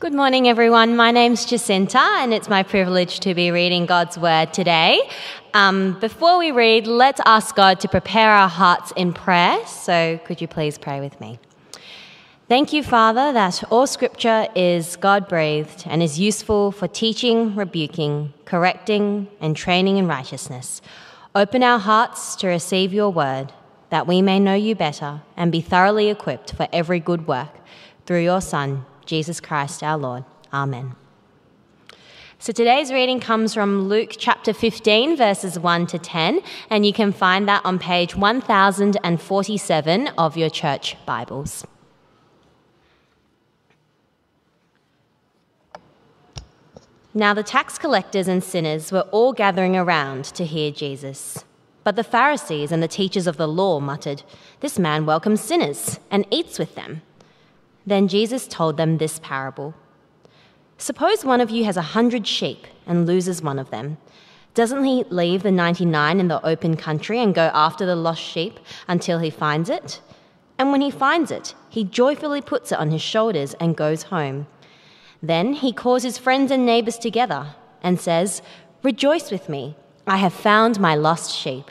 Good morning, everyone. My name's Jacinta, and it's my privilege to be reading God's Word today. Um, before we read, let's ask God to prepare our hearts in prayer. So, could you please pray with me? Thank you, Father, that all Scripture is God breathed and is useful for teaching, rebuking, correcting, and training in righteousness. Open our hearts to receive your Word, that we may know you better and be thoroughly equipped for every good work through your Son. Jesus Christ our Lord. Amen. So today's reading comes from Luke chapter 15, verses 1 to 10, and you can find that on page 1047 of your church Bibles. Now the tax collectors and sinners were all gathering around to hear Jesus. But the Pharisees and the teachers of the law muttered, This man welcomes sinners and eats with them. Then Jesus told them this parable Suppose one of you has a hundred sheep and loses one of them. Doesn't he leave the 99 in the open country and go after the lost sheep until he finds it? And when he finds it, he joyfully puts it on his shoulders and goes home. Then he calls his friends and neighbors together and says, Rejoice with me, I have found my lost sheep.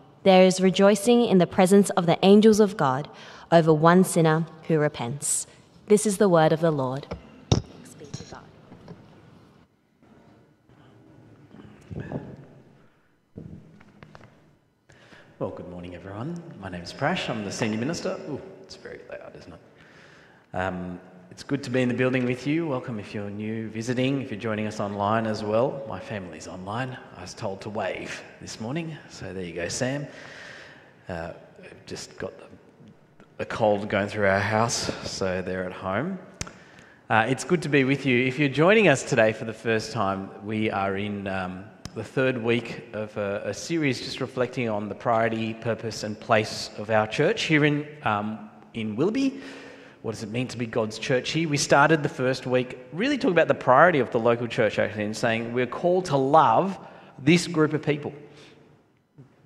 there is rejoicing in the presence of the angels of God over one sinner who repents. This is the word of the Lord. Well, good morning, everyone. My name is Prash. I'm the senior minister. It's very loud, isn't it? Um, it's good to be in the building with you. Welcome if you're new visiting, if you're joining us online as well. My family's online. I was told to wave this morning, so there you go, Sam. Uh, just got a cold going through our house, so they're at home. Uh, it's good to be with you. If you're joining us today for the first time, we are in um, the third week of a, a, series just reflecting on the priority, purpose, and place of our church here in, um, in Willoughby. What does it mean to be God's church here? We started the first week really talking about the priority of the local church, actually, and saying we're called to love this group of people.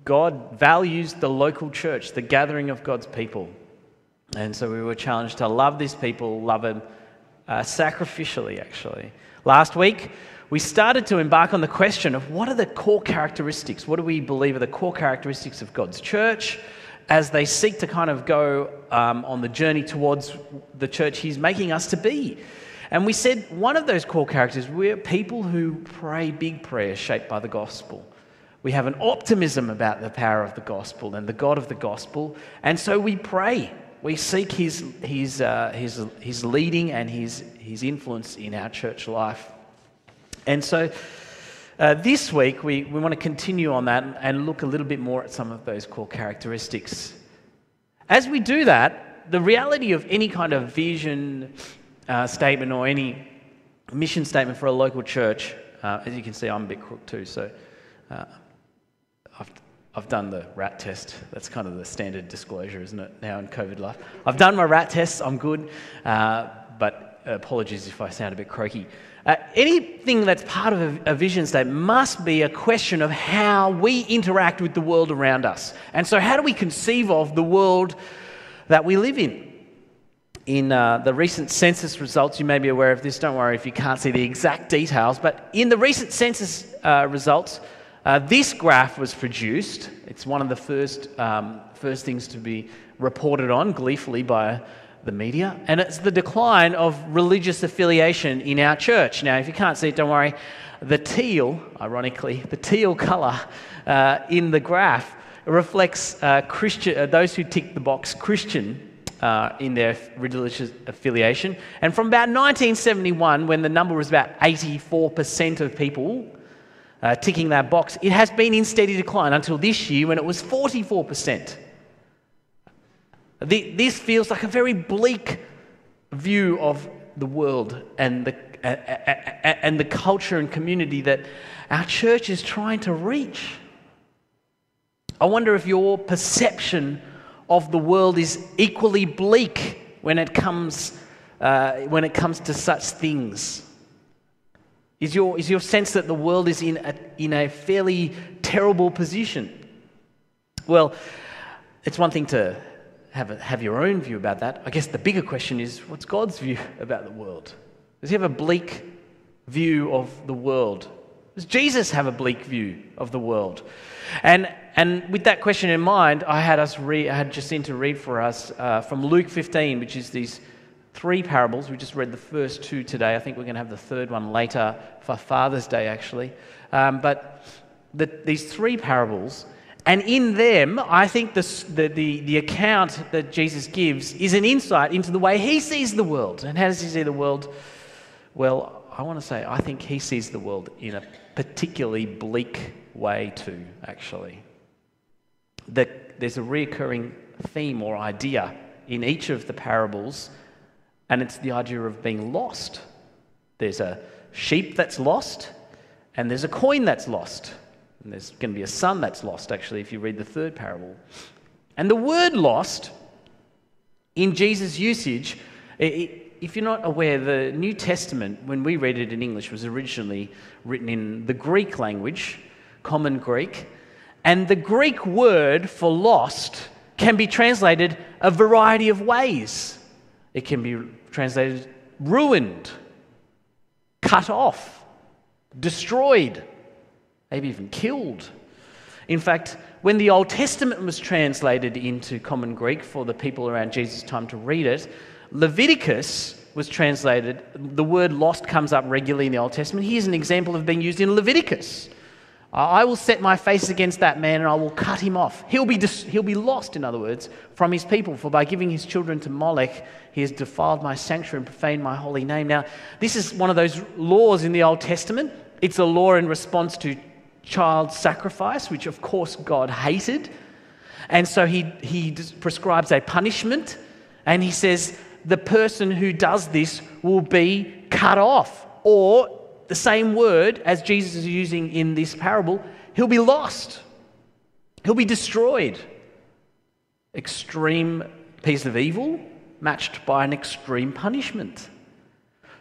God values the local church, the gathering of God's people. And so we were challenged to love these people, love them uh, sacrificially, actually. Last week, we started to embark on the question of what are the core characteristics? What do we believe are the core characteristics of God's church? As they seek to kind of go um, on the journey towards the church he's making us to be. And we said one of those core characters, we're people who pray big prayers shaped by the gospel. We have an optimism about the power of the gospel and the God of the gospel. And so we pray. We seek his, his, uh, his, his leading and his, his influence in our church life. And so uh, this week, we, we want to continue on that and look a little bit more at some of those core characteristics. As we do that, the reality of any kind of vision uh, statement or any mission statement for a local church, uh, as you can see, I'm a bit crook too, so uh, I've, I've done the rat test. That's kind of the standard disclosure, isn't it, now in COVID life? I've done my rat tests, I'm good, uh, but apologies if I sound a bit croaky. Uh, anything that's part of a, a, vision statement must be a question of how we interact with the world around us. And so, how do we conceive of the world that we live in? In uh, the recent census results, you may be aware of this, don't worry if you can't see the exact details, but in the recent census uh, results, uh, this graph was produced. It's one of the first, um, first things to be reported on gleefully by the media, and it's the decline of religious affiliation in our church. Now, if you can't see it, don't worry. The teal, ironically, the teal colour uh, in the graph reflects uh, Christian, uh, those who tick the box Christian uh, in their religious affiliation. And from about 1971, when the number was about 84% of people uh, ticking that box, it has been in steady decline until this year when it was 44%. This feels like a very bleak view of the world and the, and the culture and community that our church is trying to reach. I wonder if your perception of the world is equally bleak when it comes, uh, when it comes to such things. Is your, is your sense that the world is in a, in a fairly terrible position? Well, it's one thing to have, a, have your own view about that. I guess the bigger question is what's God's view about the world? Does he have a bleak view of the world? Does Jesus have a bleak view of the world? And, and with that question in mind, I had, us read, I had Jacinta read for us uh, from Luke 15, which is these three parables. We just read the first two today. I think we're going to have the third one later for Father's Day, actually. Um, but the, these three parables and in them, I think the, the, the, account that Jesus gives is an insight into the way he sees the world. And how does he see the world? Well, I want to say, I think he sees the world in a particularly bleak way, too, actually. The, there's a recurring theme or idea in each of the parables, and it's the idea of being lost. There's a sheep that's lost, and there's a coin that's lost. And there's going to be a son that's lost, actually, if you read the third parable. And the word lost, in Jesus' usage, if you're not aware, the New Testament, when we read it in English, was originally written in the Greek language, common Greek. And the Greek word for lost can be translated a variety of ways. It can be translated ruined, cut off, destroyed maybe even killed. In fact, when the Old Testament was translated into common Greek for the people around Jesus' time to read it, Leviticus was translated. The word lost comes up regularly in the Old Testament. Here's an example of being used in Leviticus. I will set my face against that man and I will cut him off. He'll be, dis- he'll be lost, in other words, from his people, for by giving his children to Molech, he has defiled my sanctuary and profaned my holy name. Now, this is one of those laws in the Old Testament. It's a law in response to child sacrifice, which of course God hated. And so he, he prescribes a punishment and he says the person who does this will be cut off. Or the same word as Jesus is using in this parable, he'll be lost, he'll be destroyed. Extreme piece of evil matched by an extreme punishment.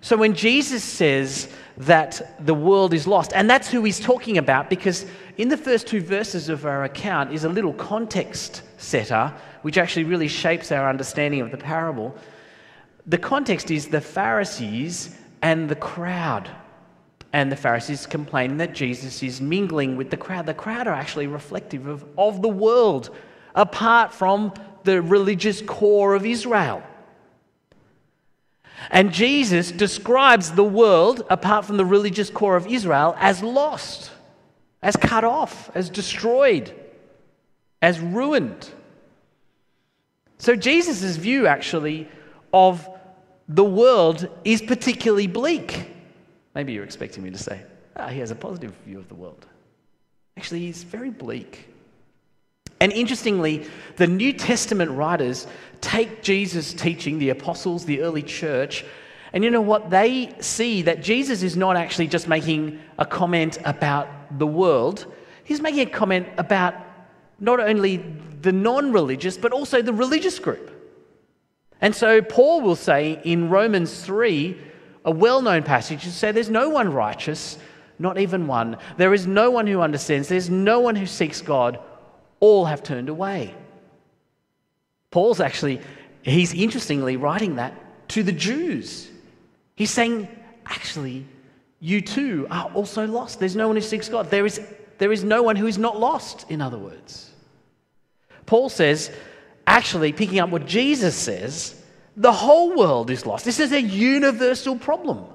So when Jesus says that the world is lost, and that's who he's talking about, because in the first two verses of our account is a little context setter, which actually really shapes our understanding of the parable. The context is the Pharisees and the crowd. And the Pharisees complain that Jesus is mingling with the crowd. The crowd are actually reflective of, of the world, apart from the religious core of Israel. And Jesus describes the world, apart from the religious core of Israel, as lost, as cut off, as destroyed, as ruined. So, Jesus' view actually of the world is particularly bleak. Maybe you're expecting me to say, ah, he has a positive view of the world. Actually, he's very bleak. And interestingly, the New Testament writers take Jesus' teaching, the apostles, the early church, and you know what? They see that Jesus is not actually just making a comment about the world, he's making a comment about not only the non religious, but also the religious group. And so Paul will say in Romans 3, a well known passage, to say, There's no one righteous, not even one. There is no one who understands, there's no one who seeks God. All have turned away. Paul's actually, he's interestingly writing that to the Jews. He's saying, actually, you too are also lost. There's no one who seeks God. There is, there is no one who is not lost, in other words. Paul says, actually, picking up what Jesus says, the whole world is lost. This is a universal problem.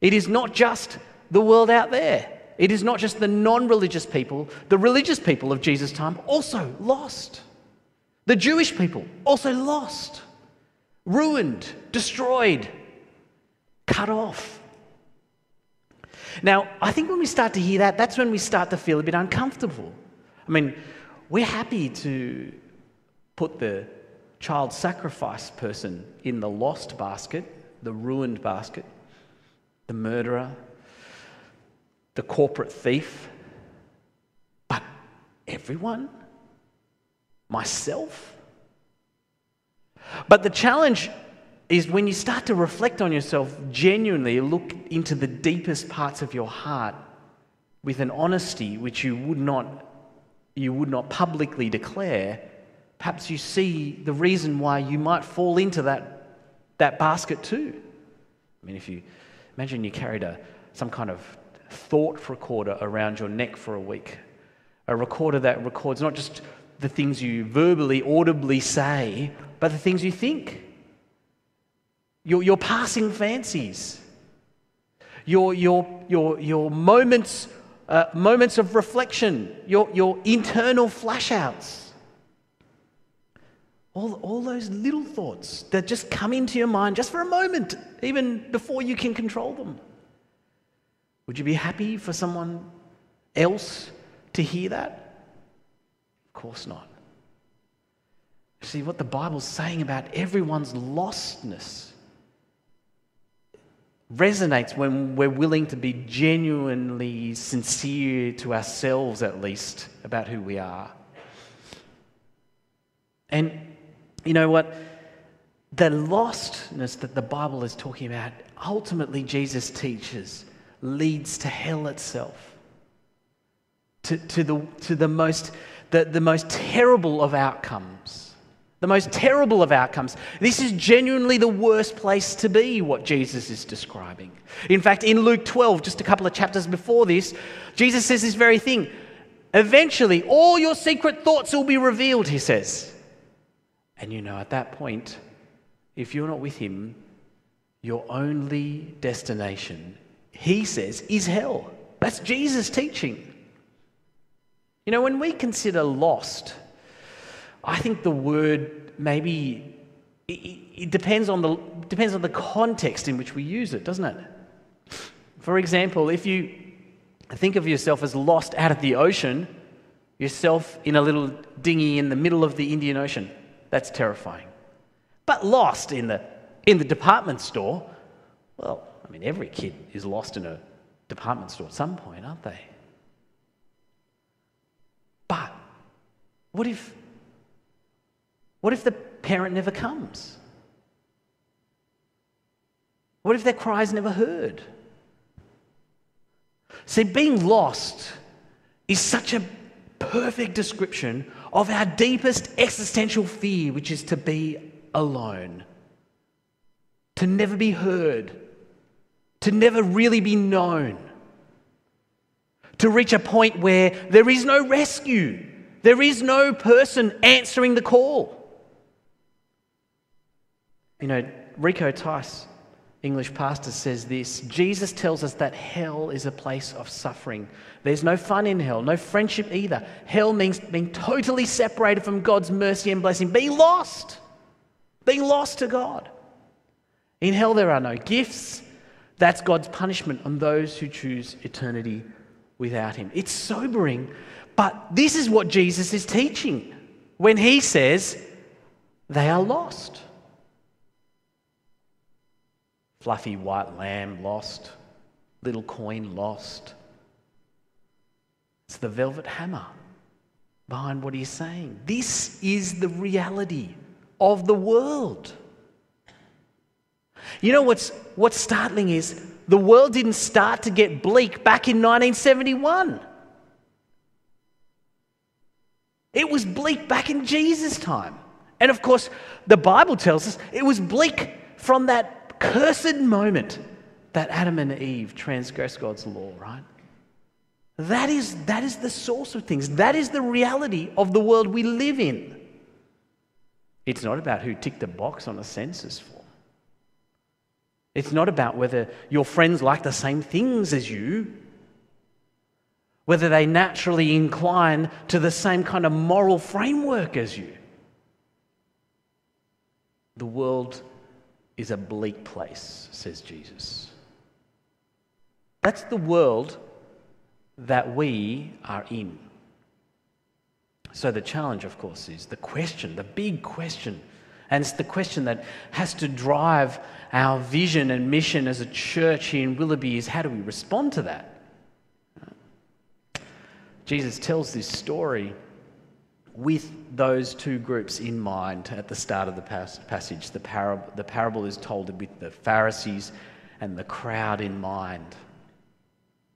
It is not just the world out there. It is not just the non religious people. The religious people of Jesus' time also lost. The Jewish people also lost, ruined, destroyed, cut off. Now, I think when we start to hear that, that's when we start to feel a bit uncomfortable. I mean, we're happy to put the child sacrifice person in the lost basket, the ruined basket. the murderer, the corporate thief, but everyone? Myself? But the challenge is when you start to reflect on yourself genuinely, look into the deepest parts of your heart with an honesty which you would not, you would not publicly declare, perhaps you see the reason why you might fall into that, that basket too. I mean, if you imagine you carried a, some kind of thought recorder around your neck for a week, a recorder that records not just the things you verbally, audibly say, but the things you think. Your, your passing fancies, your, your, your, your moments uh, moments of reflection, your, your internal flashouts. All, all those little thoughts that just come into your mind just for a moment, even before you can control them. Would you be happy for someone else to hear that? Of course not. See, what the Bible's saying about everyone's lostness resonates when we're willing to be genuinely sincere to ourselves, at least, about who we are. And you know what? The lostness that the Bible is talking about, ultimately, Jesus teaches, leads to hell itself. To, to, the, to the, most, the, the most terrible of outcomes the most terrible of outcomes. This is genuinely the worst place to be, what Jesus is describing. In fact, in Luke 12, just a couple of chapters before this, Jesus says this very thing. Eventually, all your secret thoughts will be revealed, he says. And you know, at that point, if you're not with him, your only destination, he says, is hell. That's Jesus' teaching. You know, when we consider lost, I think the word maybe it, it depends on the depends on the context in which we use it, doesn't it? For example, if you think of yourself as lost out of the ocean, yourself in a little dinghy in the middle of the Indian Ocean, that's terrifying. But lost in the in the department store, well, mean every kid is lost in a department store at some point, aren't they? But what if what if the parent never comes? What if their cry is never heard? See, being lost is such a perfect description of our deepest existential fear, which is to be alone, to never be heard, to never really be known, to reach a point where there is no rescue, there is no person answering the call. You know, Rico Tice, English pastor, says this Jesus tells us that hell is a place of suffering. There's no fun in hell, no friendship either. Hell means being totally separated from God's mercy and blessing, being lost, being lost to God. In hell, there are no gifts. That's God's punishment on those who choose eternity without Him. It's sobering, but this is what Jesus is teaching when He says they are lost fluffy white lamb lost, little coin lost. It's the velvet hammer behind what he's saying. This is the reality of the world. You know what's, what's startling is the world didn't start to get bleak back in 1971. It was bleak back in Jesus' time. And of course, the Bible tells us it was bleak from that cursed moment that Adam and Eve transgressed God's law, right? That is, that is the source of things. That is the reality of the world we live in. It's not about who ticked the box on a census. It's not about whether your friends like the same things as you, whether they naturally incline to the same kind of moral framework as you. The world is a bleak place, says Jesus. That's the world that we are in. So, the challenge, of course, is the question, the big question, And it's the question that has to drive our vision and mission as a church here in Willoughby is how do we respond to that? Jesus tells this story with those two groups in mind at the start of the passage. The parable, the parable is told with the Pharisees and the crowd in mind.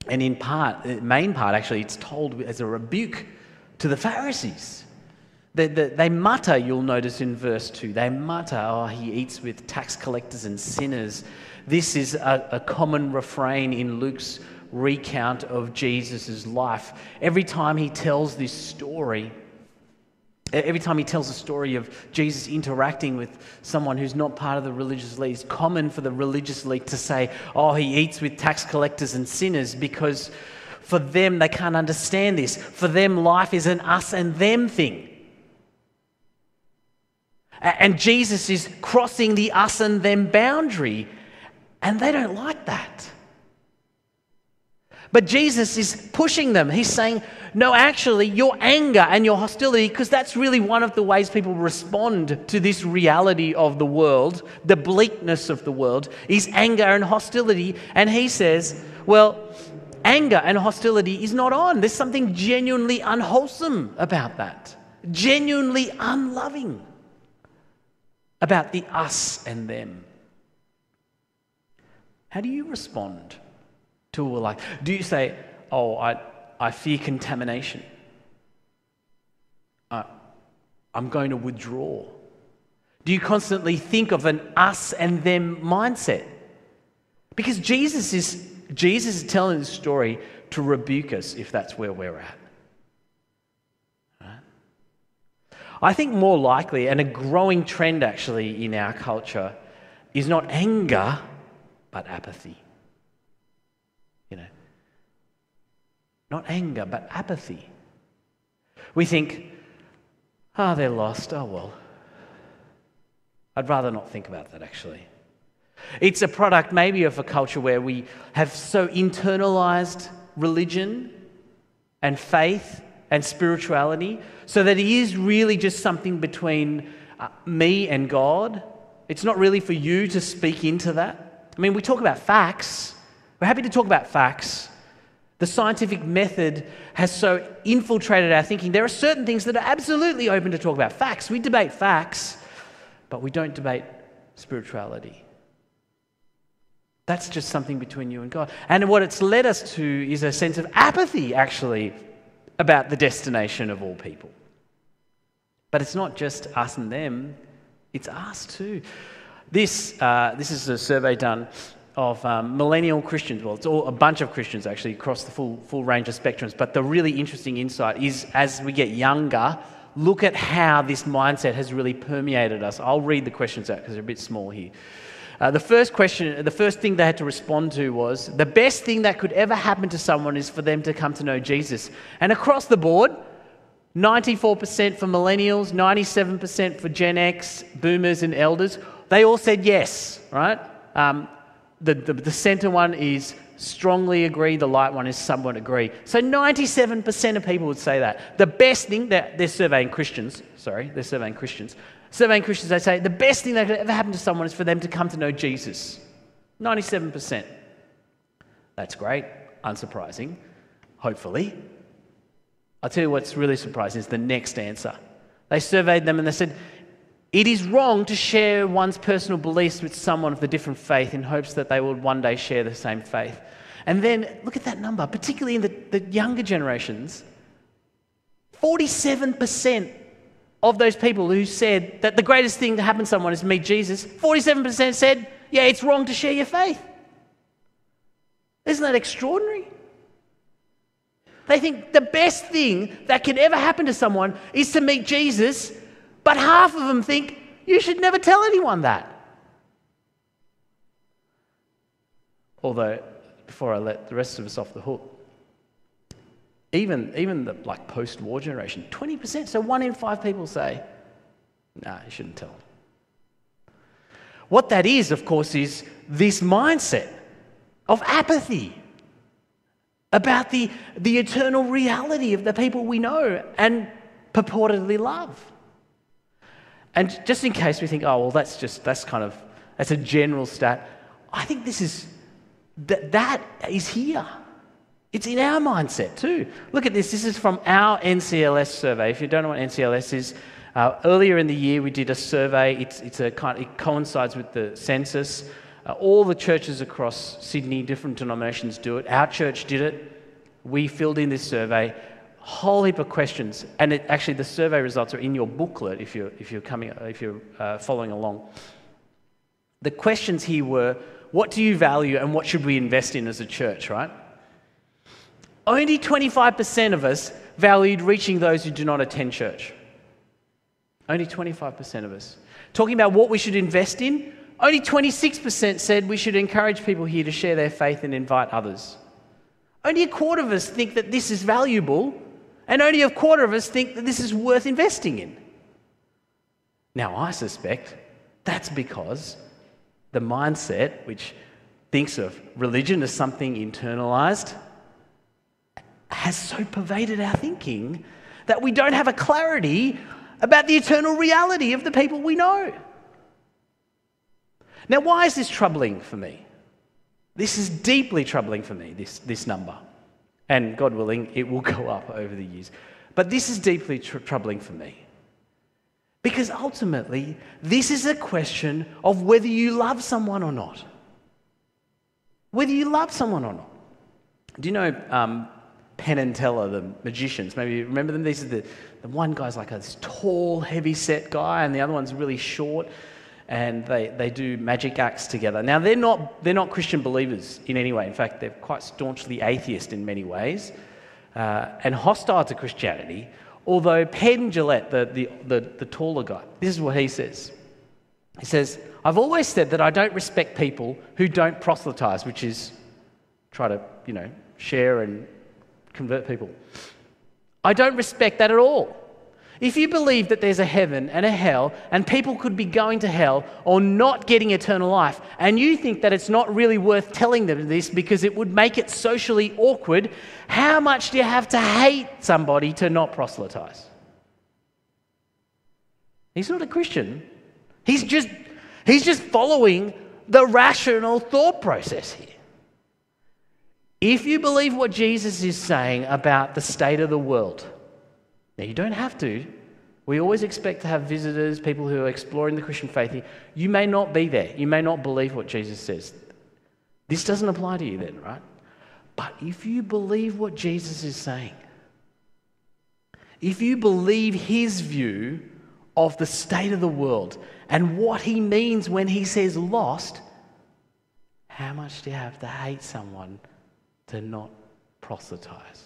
And in part, the main part actually, it's told as a rebuke to the Pharisees. They, they, they, mutter, you'll notice in verse 2, they mutter, oh, he eats with tax collectors and sinners. This is a, a common refrain in Luke's recount of Jesus' life. Every time he tells this story, Every time he tells a story of Jesus interacting with someone who's not part of the religious elite, it's common for the religious elite to say, oh, he eats with tax collectors and sinners because for them, they can't understand this. For them, life is an us and them thing. And Jesus is crossing the us and them boundary, and they don't like that. But Jesus is pushing them. He's saying, no, actually, your anger and your hostility, because that's really one of the ways people respond to this reality of the world, the bleakness of the world, is anger and hostility. And he says, well, anger and hostility is not on. There's something genuinely unwholesome about that, genuinely unloving about the us and them. How do you respond to a life? Do you say, oh, I I fear contamination. Uh, I'm going to withdraw. Do you constantly think of an us and them mindset? Because Jesus is, Jesus is telling this story to rebuke us if that's where we're at. I think more likely, and a growing trend actually in our culture, is not anger, but apathy. You know, not anger, but apathy. We think, ah, oh, they're lost. Oh, well. I'd rather not think about that, actually. It's a product maybe of a culture where we have so internalized religion and faith and spirituality so that it is really just something between uh, me and God. It's not really for you to speak into that. I mean, we talk about facts. We're happy to talk about facts. The scientific method has so infiltrated our thinking. There are certain things that are absolutely open to talk about. Facts, we debate facts, but we don't debate spirituality. That's just something between you and God. And what it's led us to is a sense of apathy, actually, about the destination of all people. But it's not just us and them, it's us too. This, uh, this is a survey done of um, millennial Christians. Well, it's all a bunch of Christians actually across the full, full range of spectrums. But the really interesting insight is as we get younger, look at how this mindset has really permeated us. I'll read the questions out because they're a bit small here. Uh, the first question, the first thing they had to respond to was the best thing that could ever happen to someone is for them to come to know Jesus. And across the board, 94% for millennials, 97% for Gen X, boomers, and elders, they all said yes, right? Um, the, the, the center one is strongly agree, the light one is somewhat agree. So 97% of people would say that. The best thing that they're surveying Christians, sorry, they're surveying Christians. Surveying Christians, they say the best thing that could ever happen to someone is for them to come to know Jesus. 97%. That's great, unsurprising, hopefully. I'll tell you what's really surprising is the next answer. They surveyed them and they said, it is wrong to share one's personal beliefs with someone of a different faith in hopes that they will one day share the same faith. And then look at that number, particularly in the, the younger generations 47% of those people who said that the greatest thing to happen to someone is to meet Jesus, 47% said, yeah, it's wrong to share your faith. Isn't that extraordinary? They think the best thing that can ever happen to someone is to meet Jesus but half of them think you should never tell anyone that. Although, before I let the rest of us off the hook, even, even the like post-war generation, 20%, so one in five people say, nah, you shouldn't tell. What that is, of course, is this mindset of apathy about the, the eternal reality of the people we know and purportedly love. And just in case we think, oh, well, that's just, that's kind of, that's a general stat, I think this is, that, that is here. It's in our mindset too. Look at this. This is from our NCLS survey. If you don't know what NCLS is, uh, earlier in the year we did a survey. It's, it's a kind, it coincides with the census. Uh, all the churches across Sydney, different denominations do it. Our church did it. We filled in this survey. Whole heap of questions, and it, actually the survey results are in your booklet if you're if you're coming if you're uh, following along. The questions here were: What do you value, and what should we invest in as a church? Right? Only 25% of us valued reaching those who do not attend church. Only 25% of us. Talking about what we should invest in, only 26% said we should encourage people here to share their faith and invite others. Only a quarter of us think that this is valuable, and only a quarter of us think that this is worth investing in. Now, I suspect that's because the mindset, which thinks of religion as something internalized, has so pervaded our thinking that we don't have a clarity about the eternal reality of the people we know. Now, why is this troubling for me? This is deeply troubling for me, this, this number. And God willing, it will go up over the years. But this is deeply tr- troubling for me. Because ultimately, this is a question of whether you love someone or not. Whether you love someone or not. Do you know um, Penn and Teller, the magicians. Maybe you remember them? These are the, the one guy's like a, tall, heavy set guy, and the other one's really short, and they, they do magic acts together. Now, they're not, they're not Christian believers in any way. In fact, they're quite staunchly atheist in many ways uh, and hostile to Christianity. Although Penn Jillette, the, the, the, the taller guy, this is what he says. He says, I've always said that I don't respect people who don't proselytize, which is try to, you know, share and convert people. I don't respect that at all. If you believe that there's a heaven and a hell, and people could be going to hell or not getting eternal life, and you think that it's not really worth telling them this because it would make it socially awkward, how much do you have to hate somebody to not proselytize? He's not a Christian. He's just, he's just following the rational thought process here. If you believe what Jesus is saying about the state of the world, now you don't have to. We always expect to have visitors, people who are exploring the Christian faith. You may not be there. You may not believe what Jesus says. This doesn't apply to you then, right? But if you believe what Jesus is saying, if you believe his view of the state of the world and what he means when he says lost, how much do you have to hate someone to not proselytize.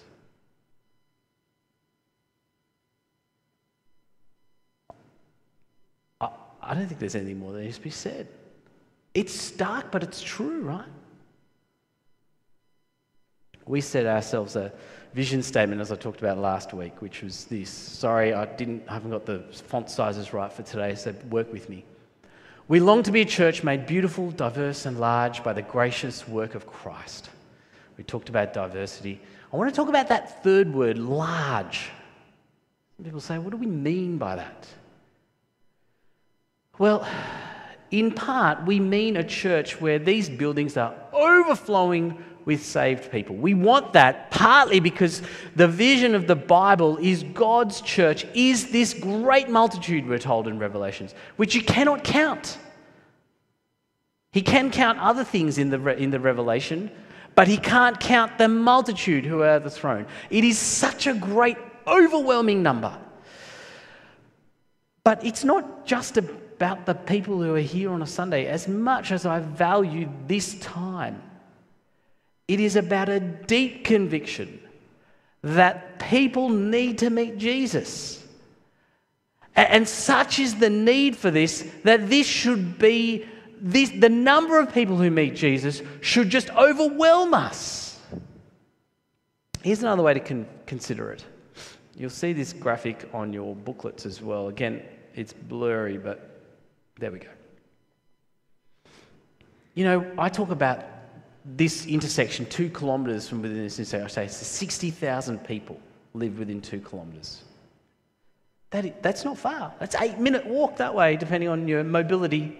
I, don't think there's anything more that needs to be said. It's stark, but it's true, right? We set ourselves a vision statement, as I talked about last week, which was this. Sorry, I didn't, I haven't got the font sizes right for today, so work with me. We long to be a church made beautiful, diverse, and large by the gracious work of Christ. We talked about diversity. I want to talk about that third word, large. Some people say, what do we mean by that? Well, in part, we mean a church where these buildings are overflowing with saved people. We want that partly because the vision of the Bible is God's church is this great multitude, we're told in Revelations, which you cannot count. He can count other things in the, in the Revelation, but he can't count the multitude who are at the throne. It is such a great, overwhelming number. But it's not just about the people who are here on a Sunday, as much as I value this time. It is about a deep conviction that people need to meet Jesus. And such is the need for this that this should be this, the number of people who meet Jesus should just overwhelm us. Here's another way to con- consider it. You'll see this graphic on your booklets as well. Again, it's blurry, but there we go. You know, I talk about this intersection two kilometres from within this intersection. I say 60,000 people live within two kilometres. That, that's not far. That's eight minute walk that way, depending on your mobility.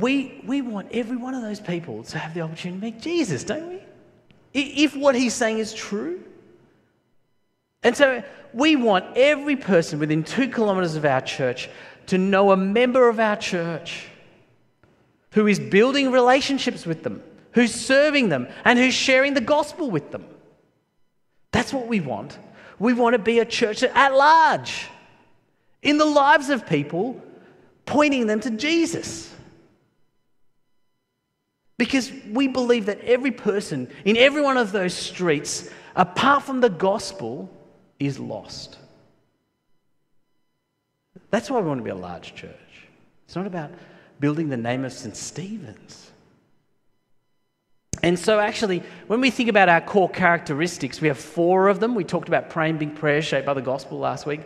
We, we want every one of those people to have the opportunity to meet Jesus, don't we? If what he's saying is true. And so we want every person within two kilometres of our church to know a member of our church who is building relationships with them, who's serving them, and who's sharing the gospel with them. That's what we want. We want to be a church at large, in the lives of people, pointing them to Jesus. Because we believe that every person in every one of those streets, apart from the gospel, is lost. That's why we want to be a large church. It's not about building the name of St. Stephen's. And so, actually, when we think about our core characteristics, we have four of them. We talked about praying big prayers shaped by the gospel last week.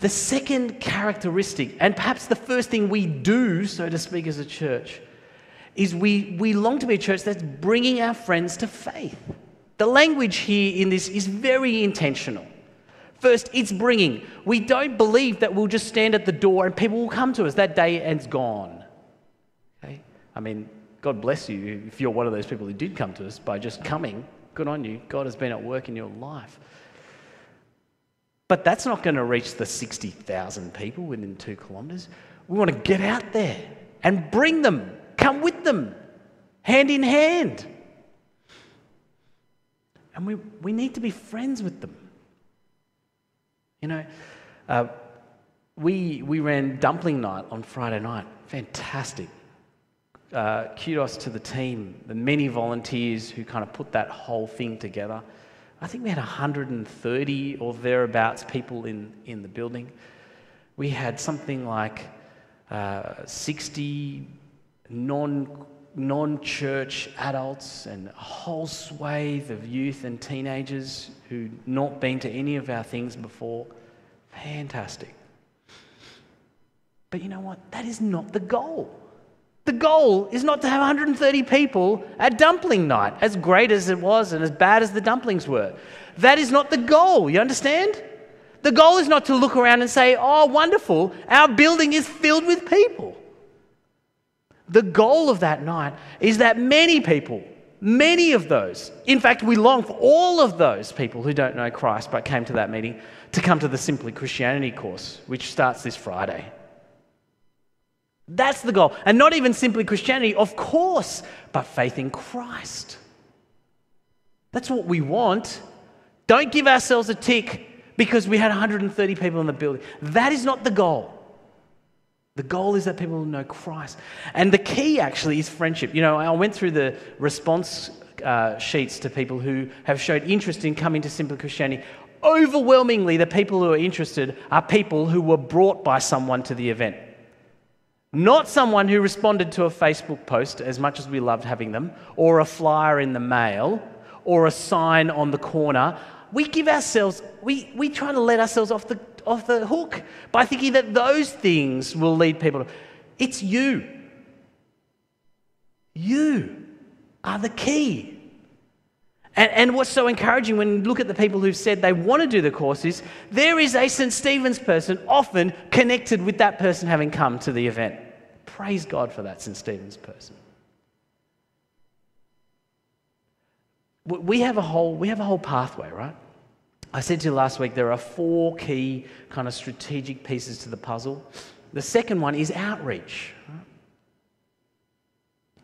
The second characteristic, and perhaps the first thing we do, so to speak, as a church, is we, we long to be a church that's bringing our friends to faith. The language here in this is very intentional. First, it's bringing. We don't believe that we'll just stand at the door and people will come to us. That day and's gone. Okay? I mean, God bless you if you're one of those people who did come to us by just coming. Good on you. God has been at work in your life. But that's not going to reach the 60,000 people within two kilometres. We want to get out there and bring them Come with them, hand in hand. And we, we need to be friends with them. You know, uh, we, we ran dumpling night on Friday night. Fantastic. Uh, kudos to the team, the many volunteers who kind of put that whole thing together. I think we had 130 or thereabouts people in, in the building. We had something like uh, 60 non non church adults and a whole swathe of youth and teenagers who'd not been to any of our things before. Fantastic. But you know what? That is not the goal. The goal is not to have 130 people at dumpling night, as great as it was and as bad as the dumplings were. That is not the goal, you understand? The goal is not to look around and say, oh, wonderful, our building is filled with people. The goal of that night is that many people, many of those, in fact, we long for all of those people who don't know Christ but came to that meeting to come to the Simply Christianity course, which starts this Friday. That's the goal. And not even simply Christianity, of course, but faith in Christ. That's what we want. Don't give ourselves a tick because we had 130 people in the building. That is not the goal. The goal is that people will know Christ. And the key actually is friendship. You know, I went through the response uh, sheets to people who have showed interest in coming to Simply Christianity. Overwhelmingly, the people who are interested are people who were brought by someone to the event. Not someone who responded to a Facebook post, as much as we loved having them, or a flyer in the mail, or a sign on the corner. We give ourselves, we, we try to let ourselves off the off the hook by thinking that those things will lead people to. It's you. You are the key. And, and, what's so encouraging when you look at the people who've said they want to do the course is there is a St. Stephen's person often connected with that person having come to the event. Praise God for that St. Stephen's person. We have a whole, we have a whole pathway, right? I said to you last week there are four key kind of strategic pieces to the puzzle. The second one is outreach.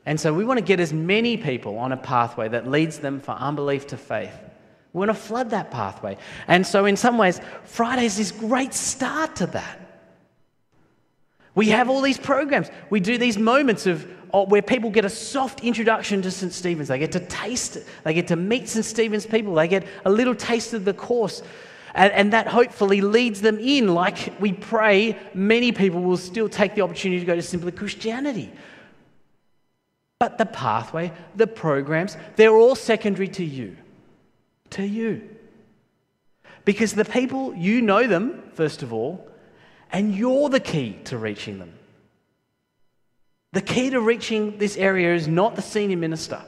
And so we want to get as many people on a pathway that leads them from unbelief to faith. We want to flood that pathway. And so, in some ways, Friday is this great start to that. We have all these programs. We do these moments of Oh, where people get a soft introduction to St. Stephen's. They get to taste it. They get to meet St. Stephen's people. They get a little taste of the course. And, and, that hopefully leads them in. Like we pray, many people will still take the opportunity to go to Simply Christianity. But the pathway, the programs, they're all secondary to you. To you. Because the people, you know them, first of all, and you're the key to reaching them. The key to reaching this area is not the senior minister.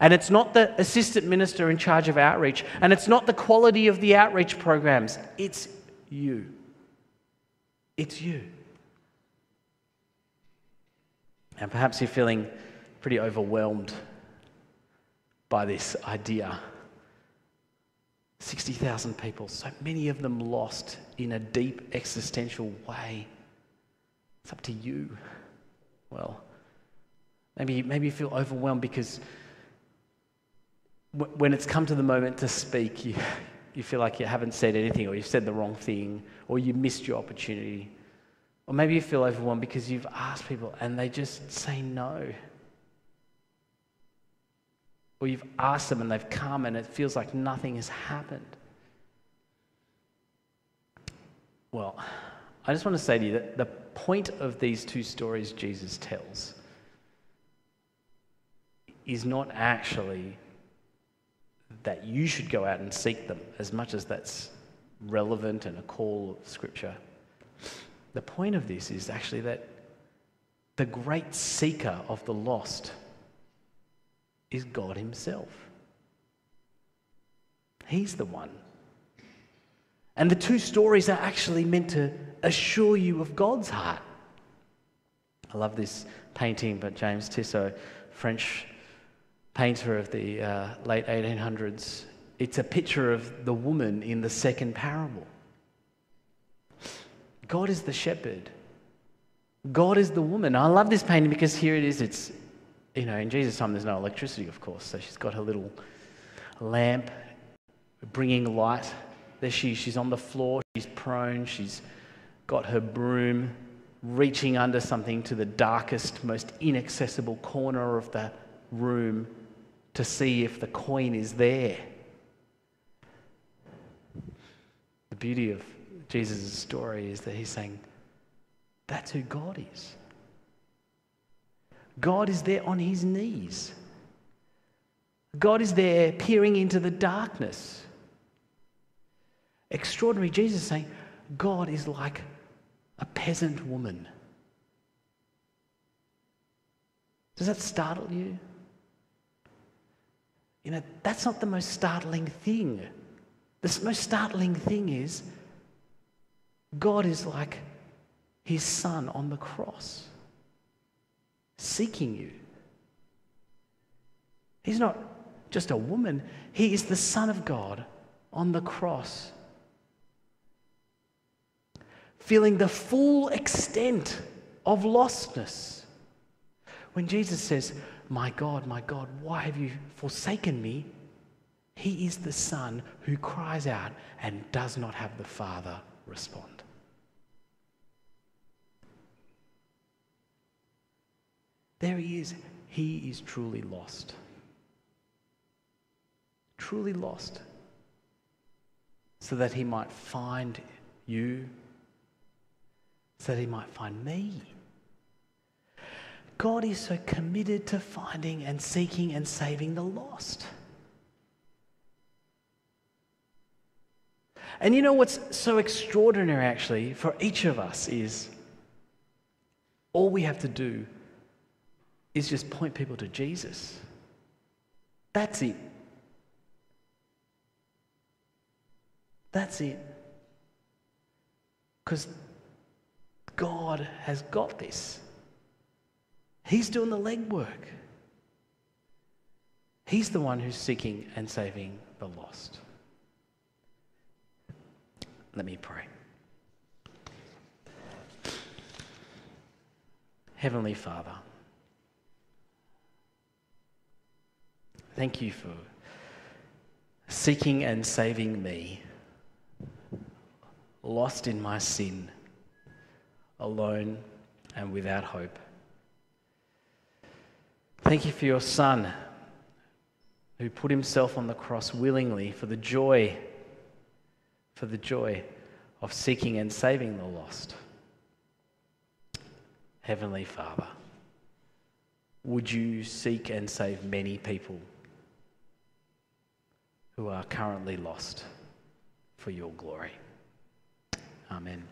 And it's not the assistant minister in charge of outreach. And it's not the quality of the outreach programs. It's you. It's you. And perhaps you're feeling pretty overwhelmed by this idea. 60,000 people, so many of them lost in a deep existential way. It's up to you. Well, maybe, maybe you feel overwhelmed because when it's come to the moment to speak, you, you feel like you haven't said anything, or you've said the wrong thing, or you missed your opportunity. Or maybe you feel overwhelmed because you've asked people and they just say no. Or you've asked them and they've come and it feels like nothing has happened. Well, I just want to say to you that the point of these two stories Jesus tells is not actually that you should go out and seek them as much as that's relevant and a call of Scripture. The point of this is actually that the great seeker of the lost is God Himself. He's the one. And the two stories are actually meant to assure you of God's heart. I love this painting by James Tissot, French painter of the uh, late 1800s. It's a picture of the woman in the second parable. God is the shepherd. God is the woman. I love this painting because here it is. It's, you know, in Jesus' time there's no electricity, of course. So she's got her little lamp bringing light. There she, is. she's on the floor. She's prone. She's got her broom reaching under something to the darkest, most inaccessible corner of the room to see if the coin is there. The beauty of Jesus' story is that he's saying, that's who God is. God is there on his knees. God is there peering into the darkness. Extraordinary. Jesus saying, God is like a peasant woman. Does that startle you? You know, that's not the most startling thing. The most startling thing is God is like his son on the cross, seeking you. He's not just a woman, he is the Son of God on the cross, feeling the full extent of lostness. When Jesus says, my God, my God, why have you forsaken me? He is the Son who cries out and does not have the Father respond. There he is. He is truly lost. Truly lost. So that he might find you, so that he might find me. God is so committed to finding and seeking and saving the lost. And you know what's so extraordinary, actually, for each of us is all we have to do is just point people to Jesus. That's it. That's it. Because God has got this. He's doing the legwork. He's the one who's seeking and saving the lost. Let me pray. Heavenly Father, thank you for seeking and saving me, lost in my sin, alone and without hope. Thank you for your Son who put himself on the cross willingly for the joy, for the joy of seeking and saving the lost. Heavenly Father, would you seek and save many people who are currently lost for your glory? Amen.